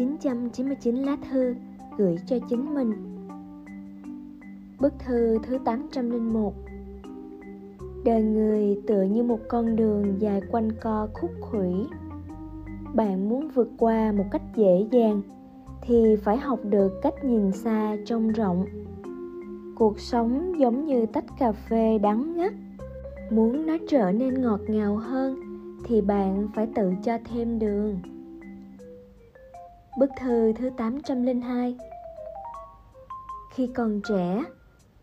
999 lá thư gửi cho chính mình. Bức thư thứ 801 Đời người tựa như một con đường dài quanh co khúc khuỷu. Bạn muốn vượt qua một cách dễ dàng thì phải học được cách nhìn xa trông rộng. Cuộc sống giống như tách cà phê đắng ngắt. Muốn nó trở nên ngọt ngào hơn thì bạn phải tự cho thêm đường. Bức thư thứ 802 Khi còn trẻ,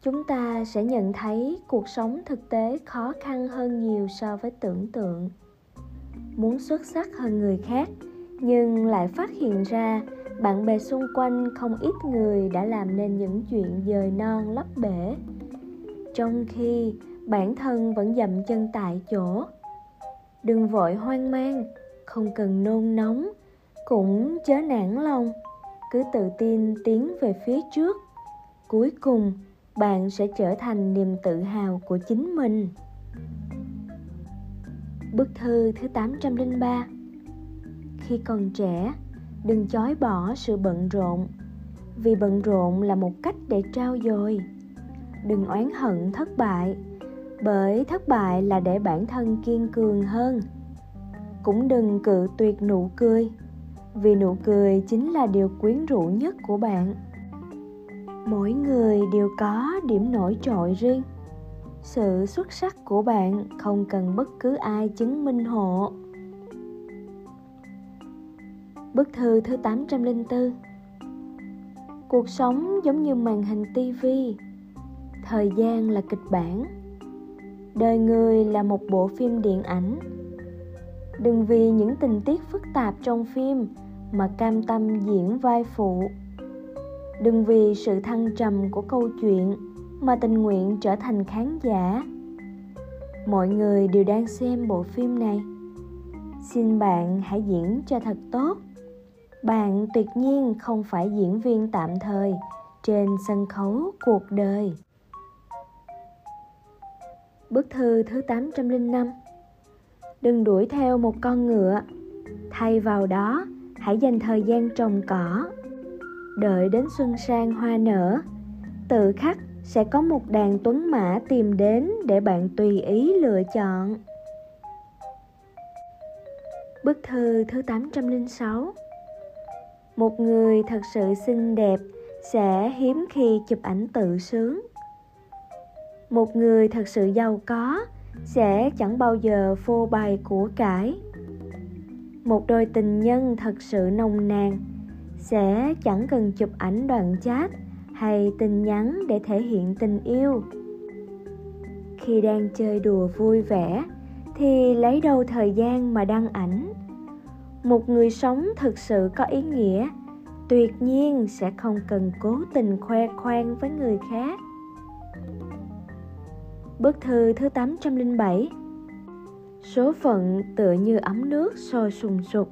chúng ta sẽ nhận thấy cuộc sống thực tế khó khăn hơn nhiều so với tưởng tượng. Muốn xuất sắc hơn người khác, nhưng lại phát hiện ra bạn bè xung quanh không ít người đã làm nên những chuyện dời non lấp bể trong khi bản thân vẫn dậm chân tại chỗ đừng vội hoang mang không cần nôn nóng cũng chớ nản lòng. Cứ tự tin tiến về phía trước. Cuối cùng bạn sẽ trở thành niềm tự hào của chính mình. Bức thư thứ 803 Khi còn trẻ, đừng chối bỏ sự bận rộn vì bận rộn là một cách để trao dồi. Đừng oán hận thất bại bởi thất bại là để bản thân kiên cường hơn. Cũng đừng cự tuyệt nụ cười vì nụ cười chính là điều quyến rũ nhất của bạn. Mỗi người đều có điểm nổi trội riêng. Sự xuất sắc của bạn không cần bất cứ ai chứng minh hộ. Bức thư thứ 804 Cuộc sống giống như màn hình tivi Thời gian là kịch bản. Đời người là một bộ phim điện ảnh. Đừng vì những tình tiết phức tạp trong phim mà cam tâm diễn vai phụ. Đừng vì sự thăng trầm của câu chuyện Mà tình nguyện trở thành khán giả. Mọi người đều đang xem bộ phim này. Xin bạn hãy diễn cho thật tốt. Bạn tuyệt nhiên không phải diễn viên tạm thời trên sân khấu cuộc đời. Bức thư thứ 805 Đừng đuổi theo một con ngựa. Thay vào đó, hãy dành thời gian trồng cỏ. Đợi đến xuân sang hoa nở, Tự khắc sẽ có một đàn tuấn mã tìm đến để bạn tùy ý lựa chọn. Bức thư thứ 806 một người thật sự xinh đẹp sẽ hiếm khi chụp ảnh tự sướng. Một người thật sự giàu có sẽ chẳng bao giờ phô bày của cải một đôi tình nhân thật sự nồng nàn. Sẽ chẳng cần chụp ảnh đoạn chat hay tin nhắn để thể hiện tình yêu. Khi đang chơi đùa vui vẻ, thì lấy đâu thời gian mà đăng ảnh? Một người sống thực sự có ý nghĩa, tuyệt nhiên sẽ không cần cố tình khoe khoang với người khác. Bức thư thứ 807 Số phận tựa như ấm nước sôi sùng sục.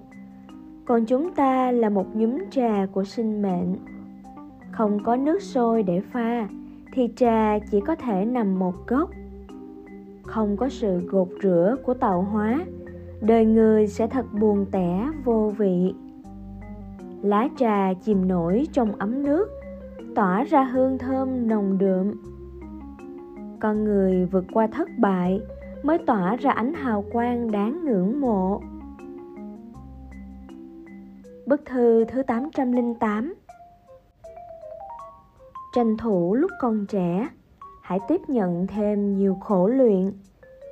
Còn chúng ta là một nhúm trà của sinh mệnh. Không có nước sôi để pha, Thì trà chỉ có thể nằm một góc. Không có sự gột rửa của tạo hóa, đời người sẽ thật buồn tẻ, vô vị. Lá trà chìm nổi trong ấm nước, tỏa ra hương thơm nồng đượm. Con người vượt qua thất bại mới tỏa ra ánh hào quang đáng ngưỡng mộ. Bức thư thứ 808 Tranh thủ lúc còn trẻ, hãy tiếp nhận thêm nhiều khổ luyện.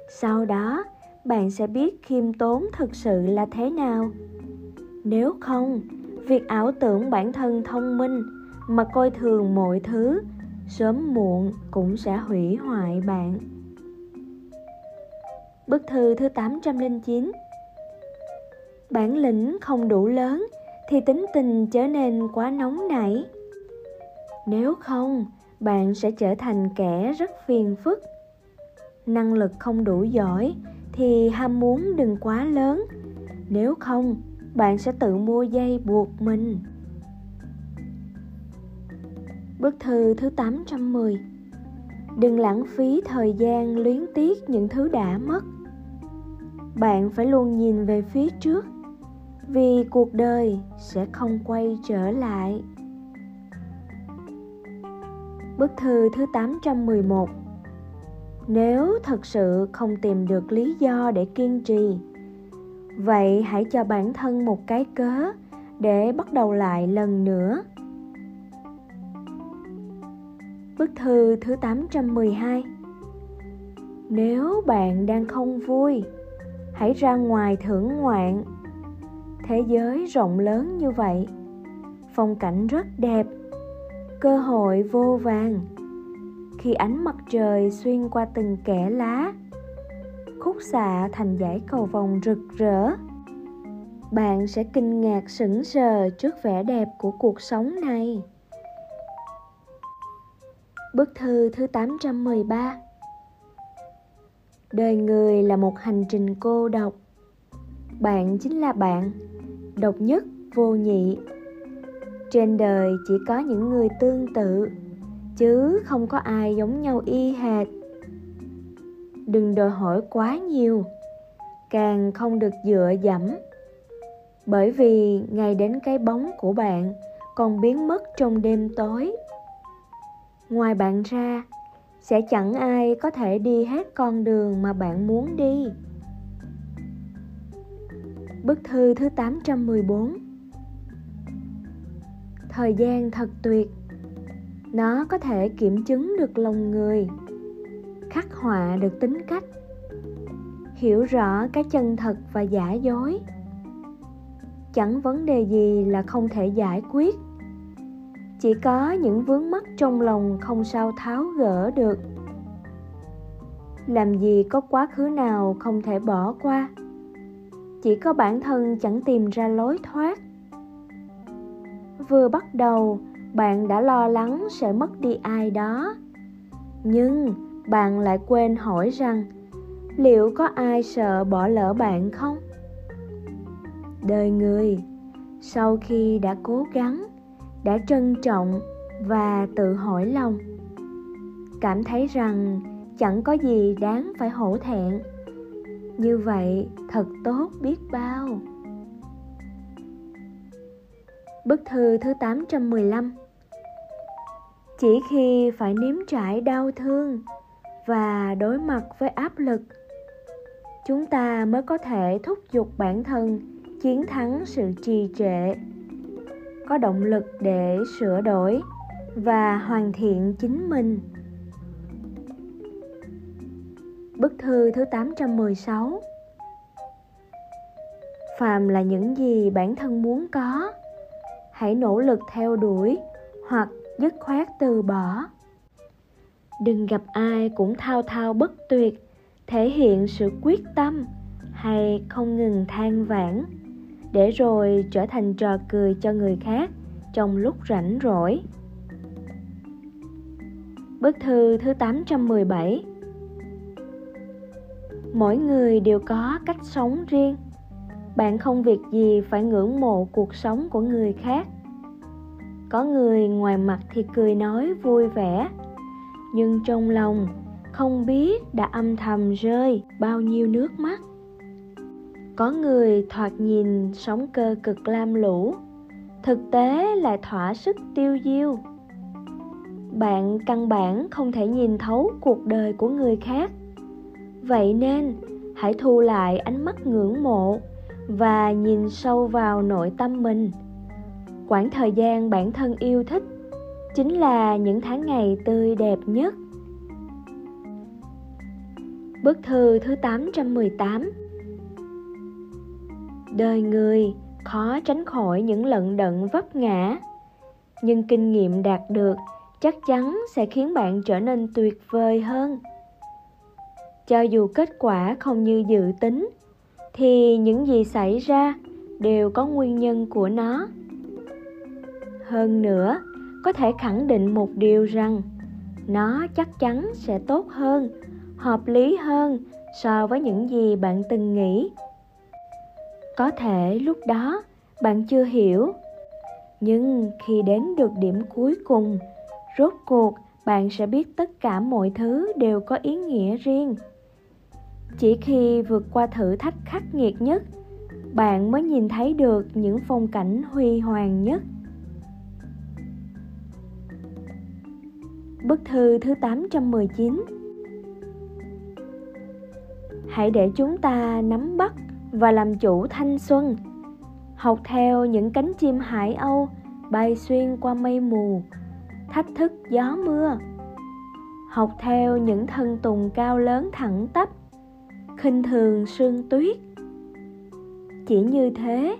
Sau đó, bạn sẽ biết khiêm tốn thực sự là thế nào. Nếu không việc ảo tưởng bản thân thông minh mà coi thường mọi thứ sớm muộn cũng sẽ hủy hoại bạn. Bức thư thứ 809 Bản lĩnh không đủ lớn thì tính tình trở nên quá nóng nảy. Nếu không, bạn sẽ trở thành kẻ rất phiền phức. Năng lực không đủ giỏi thì ham muốn đừng quá lớn nếu không bạn sẽ tự mua dây buộc mình Bức thư thứ 810 Đừng lãng phí thời gian luyến tiếc những thứ đã mất Bạn phải luôn nhìn về phía trước vì cuộc đời sẽ không quay trở lại. Bức thư thứ 811 Nếu thật sự không tìm được lý do để kiên trì, vậy hãy cho bản thân một cái cớ để bắt đầu lại lần nữa. Bức thư thứ 812 Nếu bạn đang không vui, hãy ra ngoài thưởng ngoạn. Thế giới rộng lớn như vậy, phong cảnh rất đẹp, cơ hội vô vàng. Khi ánh mặt trời xuyên qua từng kẽ lá, khúc xạ thành dải cầu vồng rực rỡ bạn sẽ kinh ngạc sững sờ trước vẻ đẹp của cuộc sống này. Bức thư thứ 813 Đời người là một hành trình cô độc. Bạn chính là bạn, độc nhất, vô nhị. Trên đời chỉ có những người tương tự, chứ không có ai giống nhau y hệt. Đừng đòi hỏi quá nhiều, càng không được dựa dẫm bởi vì ngày đến cái bóng của bạn còn biến mất trong đêm tối ngoài bạn ra, sẽ chẳng ai có thể đi hết con đường mà bạn muốn đi. Bức thư thứ 814 Thời gian thật tuyệt. Nó có thể kiểm chứng được lòng người, Khắc họa được tính cách, Hiểu rõ cái chân thật và giả dối. Chẳng vấn đề gì là không thể giải quyết chỉ có những vướng mắc trong lòng không sao tháo gỡ được. Làm gì có quá khứ nào không thể bỏ qua. Chỉ có bản thân chẳng tìm ra lối thoát. Vừa bắt đầu, bạn đã lo lắng sẽ mất đi ai đó. Nhưng bạn lại quên hỏi rằng, liệu có ai sợ bỏ lỡ bạn không? Đời người, sau khi đã cố gắng đã trân trọng và tự hỏi lòng. Cảm thấy rằng chẳng có gì đáng phải hổ thẹn. Như vậy, thật tốt biết bao. Bức thư thứ 815 Chỉ khi phải nếm trải đau thương và đối mặt với áp lực, chúng ta mới có thể thúc giục bản thân chiến thắng sự trì trệ có động lực để sửa đổi và hoàn thiện chính mình. Bức thư thứ 816 Phàm là những gì bản thân muốn có, hãy nỗ lực theo đuổi hoặc dứt khoát từ bỏ. Đừng gặp ai cũng thao thao bất tuyệt, thể hiện sự quyết tâm hay không ngừng than vãn để rồi trở thành trò cười cho người khác trong lúc rảnh rỗi. Bức thư thứ 817 Mỗi người đều có cách sống riêng. Bạn không việc gì phải ngưỡng mộ cuộc sống của người khác. Có người ngoài mặt thì cười nói vui vẻ, nhưng trong lòng không biết đã âm thầm rơi bao nhiêu nước mắt có người thoạt nhìn sống cơ cực lam lũ, thực tế lại thỏa sức tiêu diêu. Bạn căn bản không thể nhìn thấu cuộc đời của người khác. Vậy nên, hãy thu lại ánh mắt ngưỡng mộ và nhìn sâu vào nội tâm mình. Quãng thời gian bản thân yêu thích chính là những tháng ngày tươi đẹp nhất. Bức thư thứ 818 đời người, khó tránh khỏi những lận đận vấp ngã. Nhưng kinh nghiệm đạt được chắc chắn sẽ khiến bạn trở nên tuyệt vời hơn. Cho dù kết quả không như dự tính, thì những gì xảy ra đều có nguyên nhân của nó. Hơn nữa, có thể khẳng định một điều rằng, nó chắc chắn sẽ tốt hơn, hợp lý hơn so với những gì bạn từng nghĩ có thể lúc đó, bạn chưa hiểu. Nhưng khi đến được điểm cuối cùng, rốt cuộc bạn sẽ biết tất cả mọi thứ đều có ý nghĩa riêng. Chỉ khi vượt qua thử thách khắc nghiệt nhất, bạn mới nhìn thấy được những phong cảnh huy hoàng nhất. Bức thư thứ 819 Hãy để chúng ta nắm bắt và làm chủ thanh xuân. Học theo những cánh chim hải âu, bay xuyên qua mây mù, Thách thức gió mưa. Học theo những thân tùng cao lớn thẳng tắp, khinh thường sương tuyết. Chỉ như thế,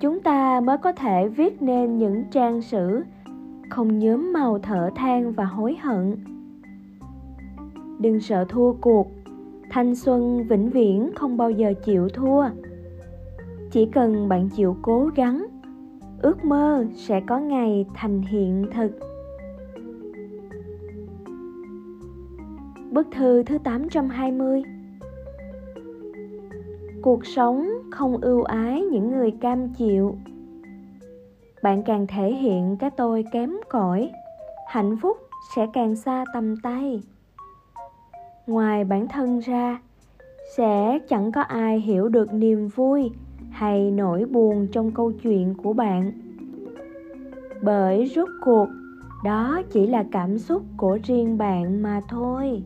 chúng ta mới có thể viết nên những trang sử không nhuốm màu thở than và hối hận. Đừng sợ thua cuộc thanh xuân vĩnh viễn không bao giờ chịu thua. Chỉ cần bạn chịu cố gắng, ước mơ sẽ có ngày thành hiện thực. Bức thư thứ 820 Cuộc sống không ưu ái những người cam chịu. Bạn càng thể hiện cái tôi kém cỏi, hạnh phúc sẽ càng xa tầm tay ngoài bản thân ra, sẽ chẳng có ai hiểu được niềm vui hay nỗi buồn trong câu chuyện của bạn. Bởi rốt cuộc, đó chỉ là cảm xúc của riêng bạn mà thôi.